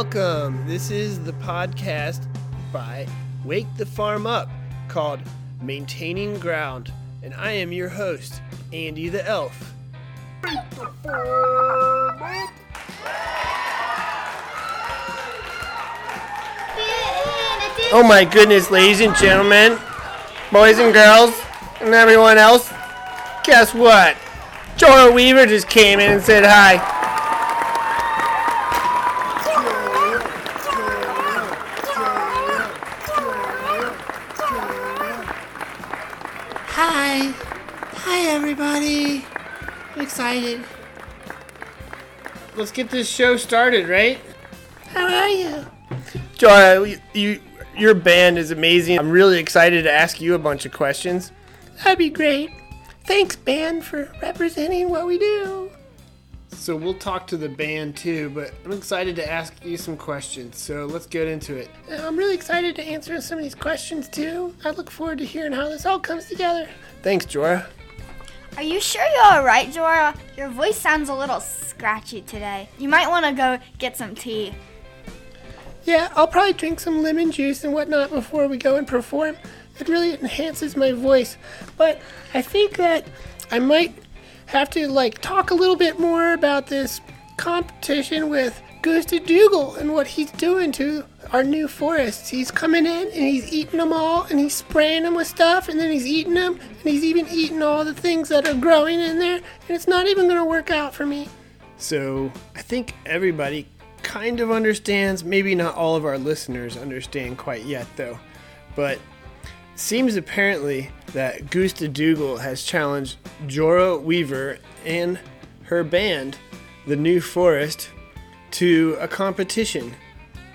Welcome. This is the podcast by Wake the Farm Up called Maintaining Ground. And I am your host, Ande the Elf. Oh my goodness, ladies and gentlemen, boys and girls, and everyone else. Guess what? Joro Weaver just came in and said hi. Hi. Hi, everybody. I'm excited. Let's get this show started, right? How are you? Joy, you, you, your band is amazing. I'm really excited to ask you a bunch of questions. That'd be great. Thanks, band, for representing what we do. So we'll talk to the band too, but I'm excited to ask you some questions. So let's get into it. I'm really excited to answer some of these questions too. I look forward to hearing how this all comes together. Thanks, Joro. Are you sure you're alright, Joro? Your voice sounds a little scratchy today. You might want to go get some tea. Yeah, I'll probably drink some lemon juice and whatnot before we go and perform. It really enhances my voice. But I think that I might have to like talk a little bit more about this competition with Gusta Doogle and what he's doing to our new forests. He's coming in and he's eating them all and he's spraying them with stuff and then he's eating them and he's even eating all the things that are growing in there and it's not even going to work out for me. So I think everybody kind of understands. Maybe not all of our listeners understand quite yet, though. But seems apparently that Gusta Doogle has challenged Joro Weaver and her band, The New Forest, to a competition.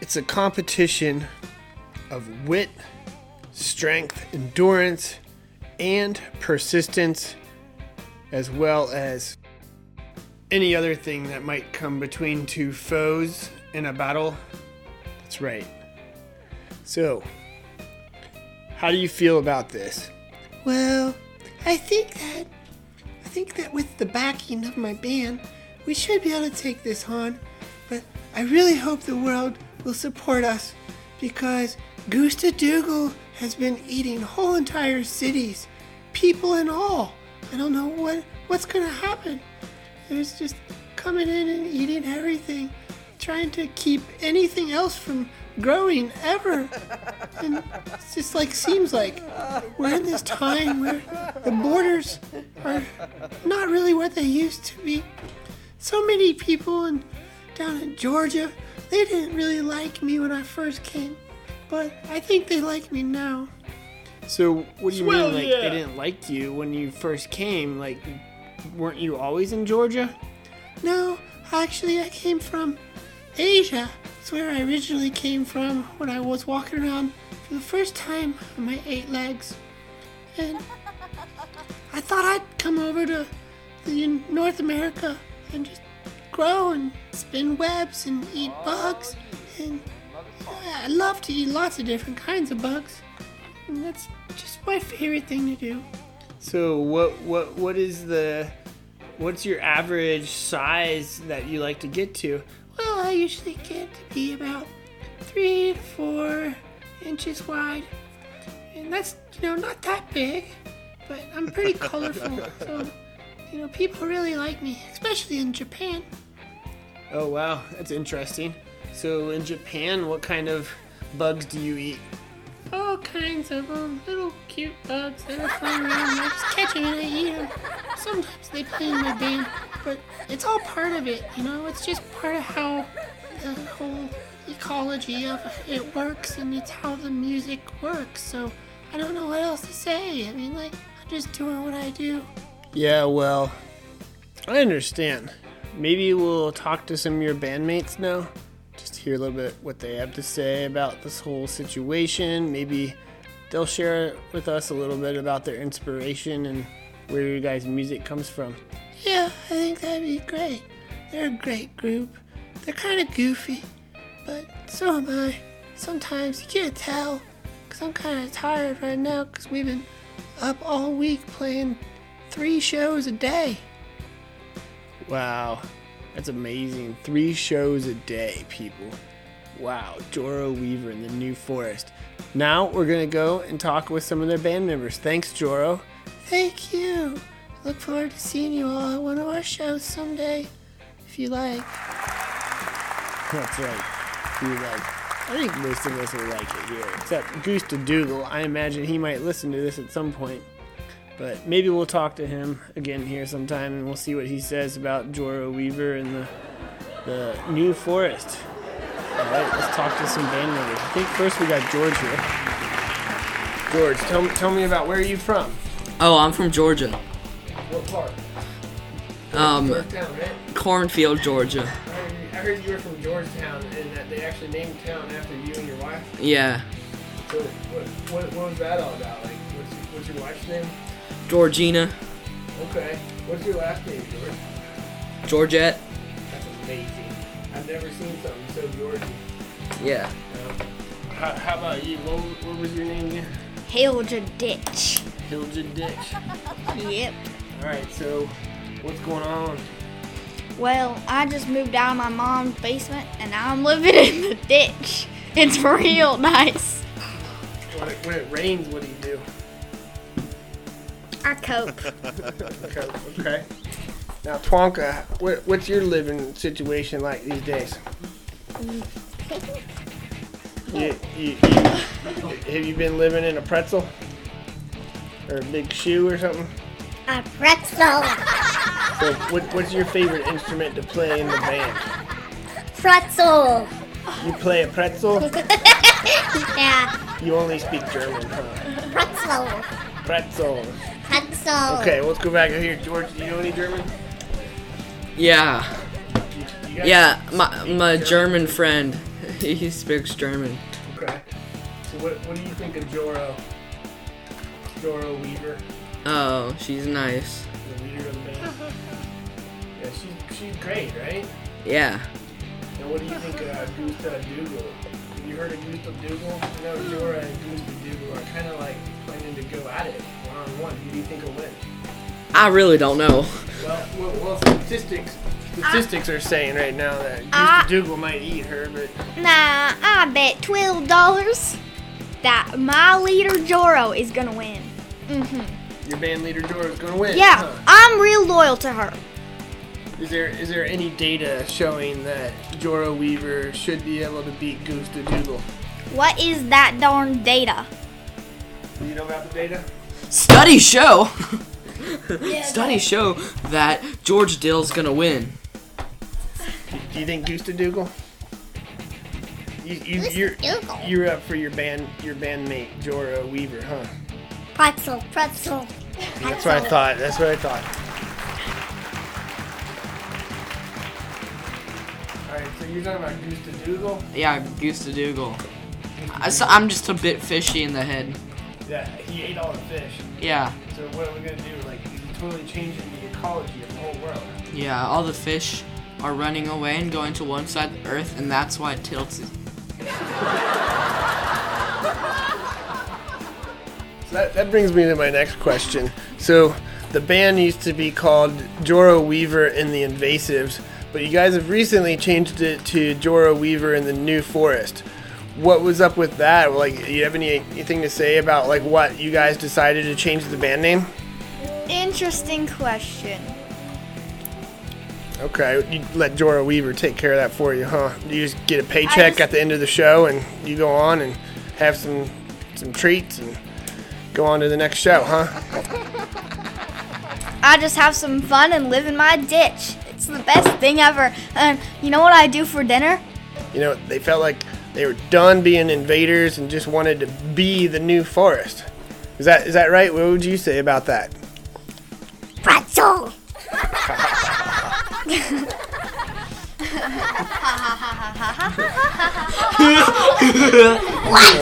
It's a competition of wit, strength, endurance, and persistence, as well as any other thing that might come between two foes in a battle. That's right. So, how do you feel about this? Well, I think that I think that with the backing of my band, we should be able to take this on. But I really hope the world will support us because Gusta Doogle has been eating whole entire cities, people and all. I don't know what what's gonna happen. There's just coming in and eating everything, trying to keep anything else from growing ever. And it's just like seems like we're in this time where the borders are not really what they used to be. So many people in, down in Georgia, they didn't really like me when I first came, but I think they like me now. So what do you Swell, mean like yeah. they didn't like you when you first came? Like weren't you always in Georgia? No, actually I came from Asia. That's where I originally came from when I was walking around for the first time on my eight legs. And I thought I'd come over to the North America and just grow and spin webs and eat bugs. And I love to eat lots of different kinds of bugs. And that's just my favorite thing to do. So what what what is the what's your average size that you like to get to? Well, I usually get to be about three to four inches wide, and that's you know not that big, but I'm pretty colorful, so you know people really like me, especially in Japan. Oh wow, that's interesting. So in Japan, what kind of bugs do you eat? All kinds of them, little cute bugs that are flying around. I just catch them and I eat them. Sometimes they play in my band, but it's all part of it, you know? It's just part of how the whole ecology of it works and it's how the music works. So I don't know what else to say. I mean, like, I'm just doing what I do. Yeah, well, I understand. Maybe we'll talk to some of your bandmates now. Just hear a little bit what they have to say about this whole situation. Maybe they'll share with us a little bit about their inspiration and where your guys' music comes from. Yeah, I think that'd be great. They're a great group. They're kind of goofy, but so am I. Sometimes you can't tell, because I'm kind of tired right now because we've been up all week playing three shows a day. Wow, that's amazing. Three shows a day, people. Wow, Joro Weaver in the New Forest. Now we're gonna go and talk with some of their band members. Thanks, Joro. Thank you. Look forward to seeing you all at one of our shows someday, if you like. That's right. If you like. I think most of us will like it here, except Gusta Doogle. I imagine he might listen to this at some point. But maybe we'll talk to him again here sometime, and we'll see what he says about Joro Weaver and the the New Forest. All right, let's talk to some band members. I think first we got George here. George, tell me, tell me about where are you from? Oh, I'm from Georgia. What part? Um, Georgetown, right? Cornfield, Georgia. I heard, I heard you were from Georgetown and that they actually named town after you and your wife. Yeah, So what, what, what was that all about? Like, what's, what's your wife's name? Georgina, Okay. What's your last name, George? Georgette. That's amazing. I've never seen something so Georgian. Yeah. Um, how, how about you? What, what was your name again? Hilda Ditch. Hildeditch. Yep. All right, so what's going on? Well, I just moved out of my mom's basement and now I'm living in the ditch. It's real nice. When it, when it rains, what do you do? I cope. Okay. okay. Now, Twanka, what, what's your living situation like these days? Mm. You, you, you, have you been living in a pretzel? Or a big shoe or something? A pretzel. So, what, what's your favorite instrument to play in the band? Pretzel. You play a pretzel? Yeah. You only speak German, huh? Pretzel. Pretzel. Pretzel. Okay, let's go back here. George, do you know any German? Yeah. You, you Yeah, my, my German friend, he speaks German. Okay. So what, what do you think of Joro? Joro Weaver, Oh, she's nice. the leader of the band. Yeah, she's she's great, right? Yeah. And what do you think of uh, Gustav Doogle? Have you heard of Gustav Doogle? You know, Jora and Gustav Doogle are kind of like planning to go at it one on one. Who do you think will win? I really don't know. Well, well, well statistics statistics are saying right now that Gustav Ah. Doogle might eat her, but Nah, I bet twelve dollars that my leader Joro is gonna win. Mm-hmm. your band leader Jora is gonna win. Yeah, huh? I'm real loyal to her. Is there is there any data showing that Joro Weaver should be able to beat Gustav Doogle? What is that darn data? Do you know about the data? Studies show. Studies show that George Dill's gonna win. Do you think Gustav Doogle? You, you, Gustav you're Doogle. you're up for your band your bandmate Joro Weaver, huh? Pretzel. Pretzel. That's what I thought. That's what I thought. All right, so you're talking about Gustav Doogle? Yeah, Gusta Doogle. I, so I'm just a bit fishy in the head. Yeah, he ate all the fish. Yeah. So what are we gonna do? Like, he's totally changing the ecology of the whole world. Yeah, all the fish are running away and going to one side of the earth, and that's why it tilts. So that, that brings me to my next question. So the band used to be called Joro Weaver and the Invasives, but you guys have recently changed it to Joro Weaver and the New Forest. What was up with that? Like, you have any anything to say about like what you guys decided to change the band name? Interesting question. Okay, you let Joro Weaver take care of that for you, huh? You just get a paycheck just- at the end of the show, and you go on and have some some treats and go on to the next show, huh? I just have some fun and live in my ditch. It's the best thing ever. And you know what I do for dinner? You know, they felt like they were done being invaders and just wanted to be the new forest. Is that is that right? What would you say about that? Pretzel.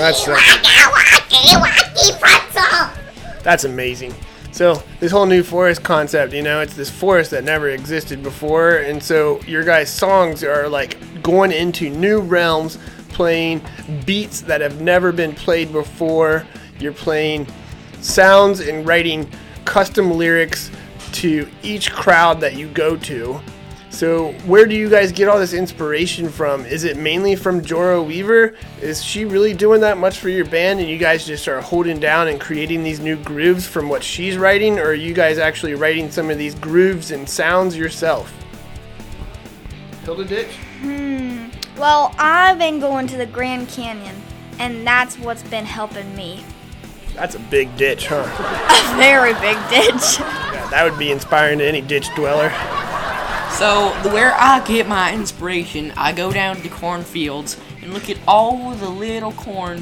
That's uh, wacky pretzel. that's amazing. So this whole new forest concept, you know, it's this forest that never existed before, and so your guys' songs are like going into new realms, playing beats that have never been played before. You're playing sounds and writing custom lyrics to each crowd that you go to. So, where do you guys get all this inspiration from? Is it mainly from Joro Weaver? Is she really doing that much for your band and you guys just are holding down and creating these new grooves from what she's writing? Or are you guys actually writing some of these grooves and sounds yourself? Hildeditch? Hmm. Well, I've been going to the Grand Canyon, and that's what's been helping me. That's a big ditch, huh? A very big ditch. Yeah, that would be inspiring to any ditch dweller. So, where I get my inspiration, I go down to the cornfields and look at all the little corn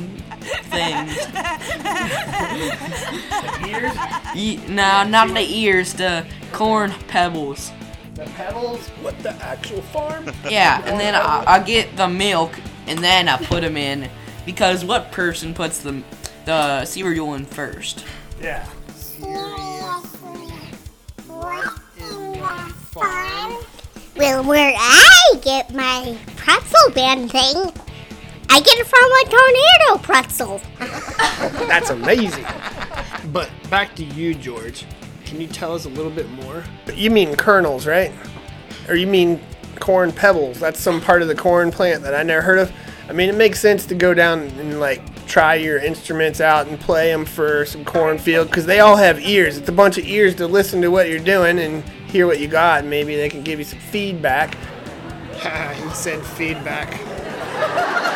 things. Ears? Ye- no, not the ears, the corn pebbles. The pebbles? What the actual farm? Yeah, and then I, I get the milk and then I put them in because what person puts the the cereal in first? Yeah. Well, where I get my pretzel band thing, I get it from a tornado pretzel. That's amazing. But back to you, George. Can you tell us a little bit more? You mean kernels, right? Or you mean corn pebbles? That's some part of the corn plant that I never heard of. I mean, it makes sense to go down and like try your instruments out and play them for some cornfield because they all have ears. It's a bunch of ears to listen to what you're doing and hear what you got. And maybe they can give you some feedback. he said feedback.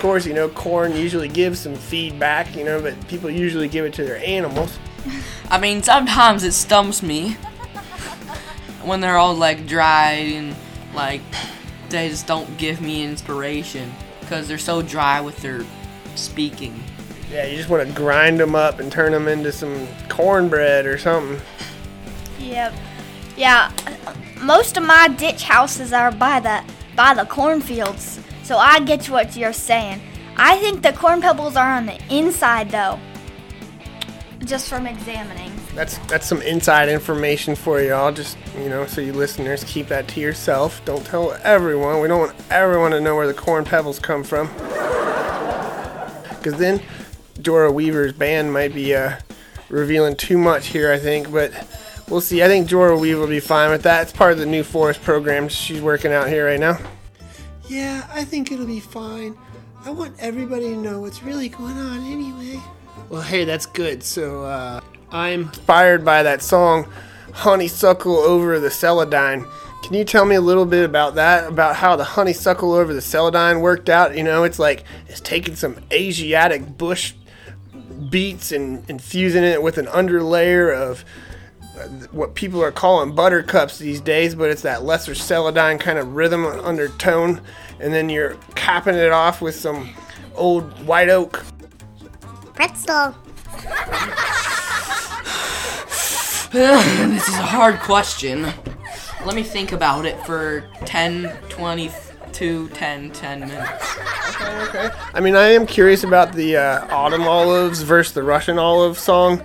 Course, you know, corn usually gives some feedback, you know, but people usually give it to their animals. I mean, sometimes it stumps me when they're all like dry and like they just don't give me inspiration because they're so dry with their speaking. Yeah, you just want to grind them up and turn them into some cornbread or something. Yep. Yeah. Most of my ditch houses are by the by the cornfields, so I get what you're saying. I think the corn pebbles are on the inside though. Just from examining. That's that's some inside information for y'all. Just you know, so you listeners keep that to yourself. Don't tell everyone. We don't want everyone to know where the corn pebbles come from. Because then Joro Weaver's band might be uh, revealing too much here. I think, but we'll see. I think Dora Weaver will be fine with that. It's part of the New Forest program she's working out here right now. Yeah, I think it'll be fine. I want everybody to know what's really going on anyway. Well, hey, that's good. So, uh, I'm inspired by that song, Honeysuckle Over the Celandine. Can you tell me a little bit about that? About how the honeysuckle over the celandine worked out? You know, it's like it's taking some Asiatic bush beats and infusing it with an underlayer of what people are calling buttercups these days, but it's that lesser celandine kind of rhythm undertone. And then you're capping it off with some old white oak Pretzel. this is a hard question. Let me think about it for 10, 20 to 10, 10 minutes. I mean, I am curious about the uh, autumn olives versus the Russian olive song.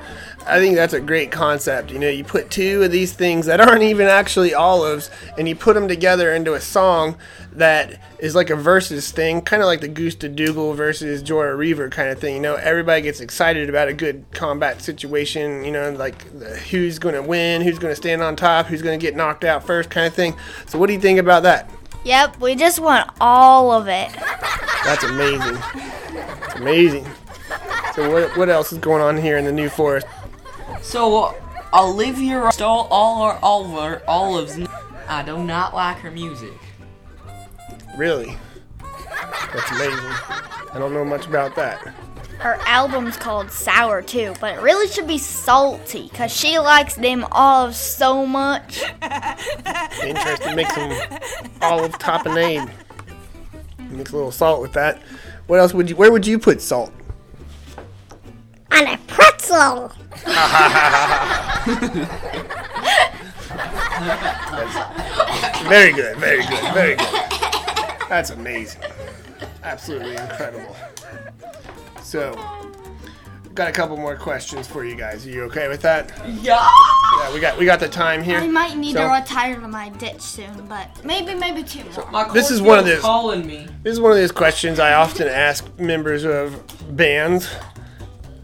I think that's a great concept. You know, you put two of these things that aren't even actually olives, and you put them together into a song that is like a versus thing, kind of like the Gusta Doogle versus Joro Weaver kind of thing. You know, everybody gets excited about a good combat situation. You know, like the, who's going to win, who's going to stand on top, who's going to get knocked out first, kind of thing. So, what do you think about that? Yep, we just want all of it. That's amazing. It's amazing. So, what, what else is going on here in the New Forest? So, Olivia stole all our Oliver olives. I do not like her music. Really? That's amazing. I don't know much about that. Her album's called Sour too, but it really should be salty because she likes them olives so much. Interesting. Make some olive tapenade. Mix a little salt with that. What else would you? Where would you put salt? On a pretzel. Very good. Very good. Very good. That's amazing. Absolutely incredible. So, got a couple more questions for you guys. Are you okay with that? Yeah. Yeah, we got we got the time here. I might need So- to retire to my ditch soon, but maybe, maybe two more. My This is one of cornfield's the- calling me. This is one of those questions I often ask members of bands.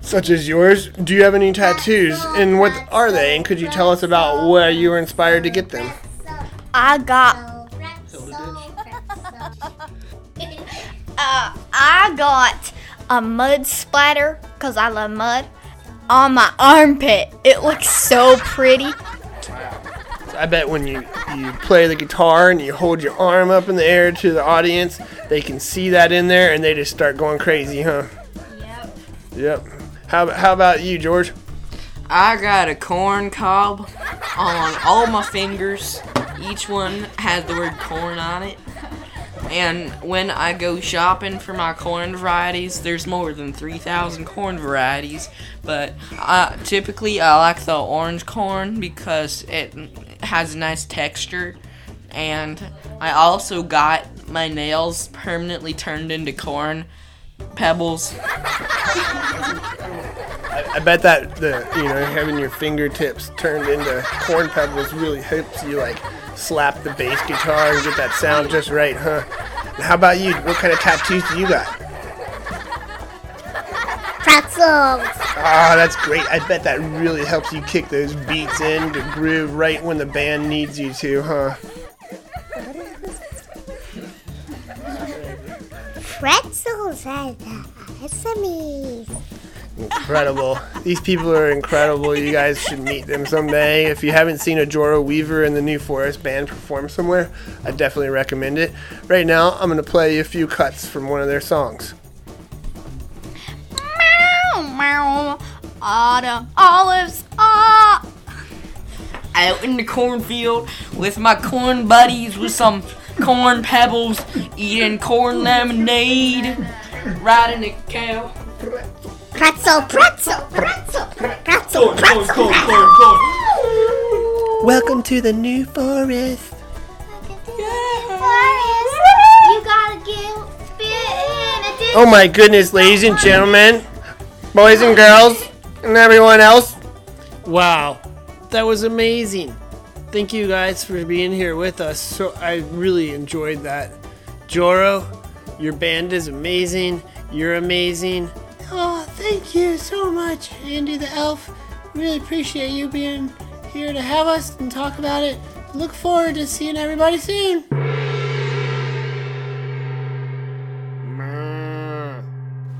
Such as yours? Do you have any tattoos? And what are they? And could you tell us about where you were inspired to get them? I got uh, I got a mud splatter because I love mud on my armpit. It looks so pretty. I bet when you, you play the guitar and you hold your arm up in the air to the audience, they can see that in there and they just start going crazy, huh? Yep. Yep. How, how about you, George? I got a corn cob on all my fingers. Each one has the word corn on it. And when I go shopping for my corn varieties, there's more than 3,000 corn varieties. But uh, typically, I like the orange corn because it has a nice texture. And I also got my nails permanently turned into corn pebbles. I bet that the you know having your fingertips turned into corn pebbles really helps you like slap the bass guitar and get that sound just right, huh? And how about you? What kind of tattoos do you got? Pretzels. Ah, that's great. I bet that really helps you kick those beats in to groove right when the band needs you to, huh? Pretzels are the awesomies. Incredible. These people are incredible. You guys should meet them someday. If you haven't seen a Joro Weaver and the New Forest Band perform somewhere, I definitely recommend it. Right now, I'm going to play you a few cuts from one of their songs. Meow, meow. Autumn olives. Ah. out in the cornfield with my corn buddies with some corn pebbles, eating corn lemonade, riding a cow. Pretzel, pretzel, pretzel, pretzel, Corn, corn, pretzel. corn, corn, corn. Welcome to the New Forest. You gotta get fit in a dish. Oh my goodness, ladies and gentlemen, boys and girls, and everyone else. Wow, that was amazing. Thank you guys for being here with us. So I really enjoyed that. Joro, your band is amazing. You're amazing. Oh, thank you so much, Ande the Elf. Really appreciate you being here to have us and talk about it. Look forward to seeing everybody soon.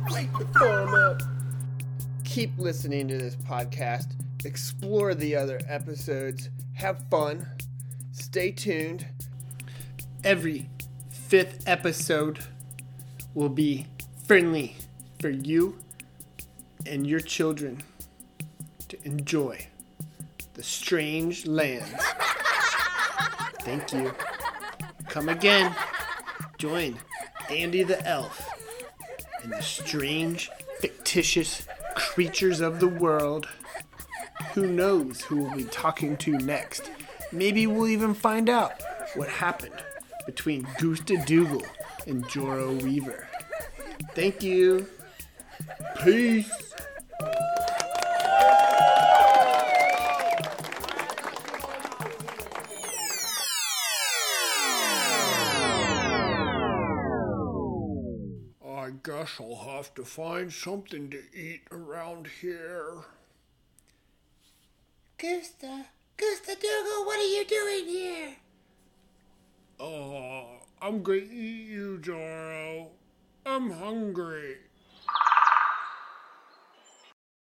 Light the farm up. Keep listening to this podcast. Explore the other episodes. Have fun. Stay tuned. Every fifth episode will be friendly for you and your children to enjoy the strange lands. Thank you. Come again. Join Ande the Elf and the strange, fictitious creatures of the world. Who knows who we'll be talking to next? Maybe we'll even find out what happened between Goose Gusta Doogle and Joro Weaver. Thank you. Peace. I guess I'll have to find something to eat around here. Gusta, Gusta Doogle, what are you doing here? Oh, I'm gonna eat you, Joro. I'm hungry.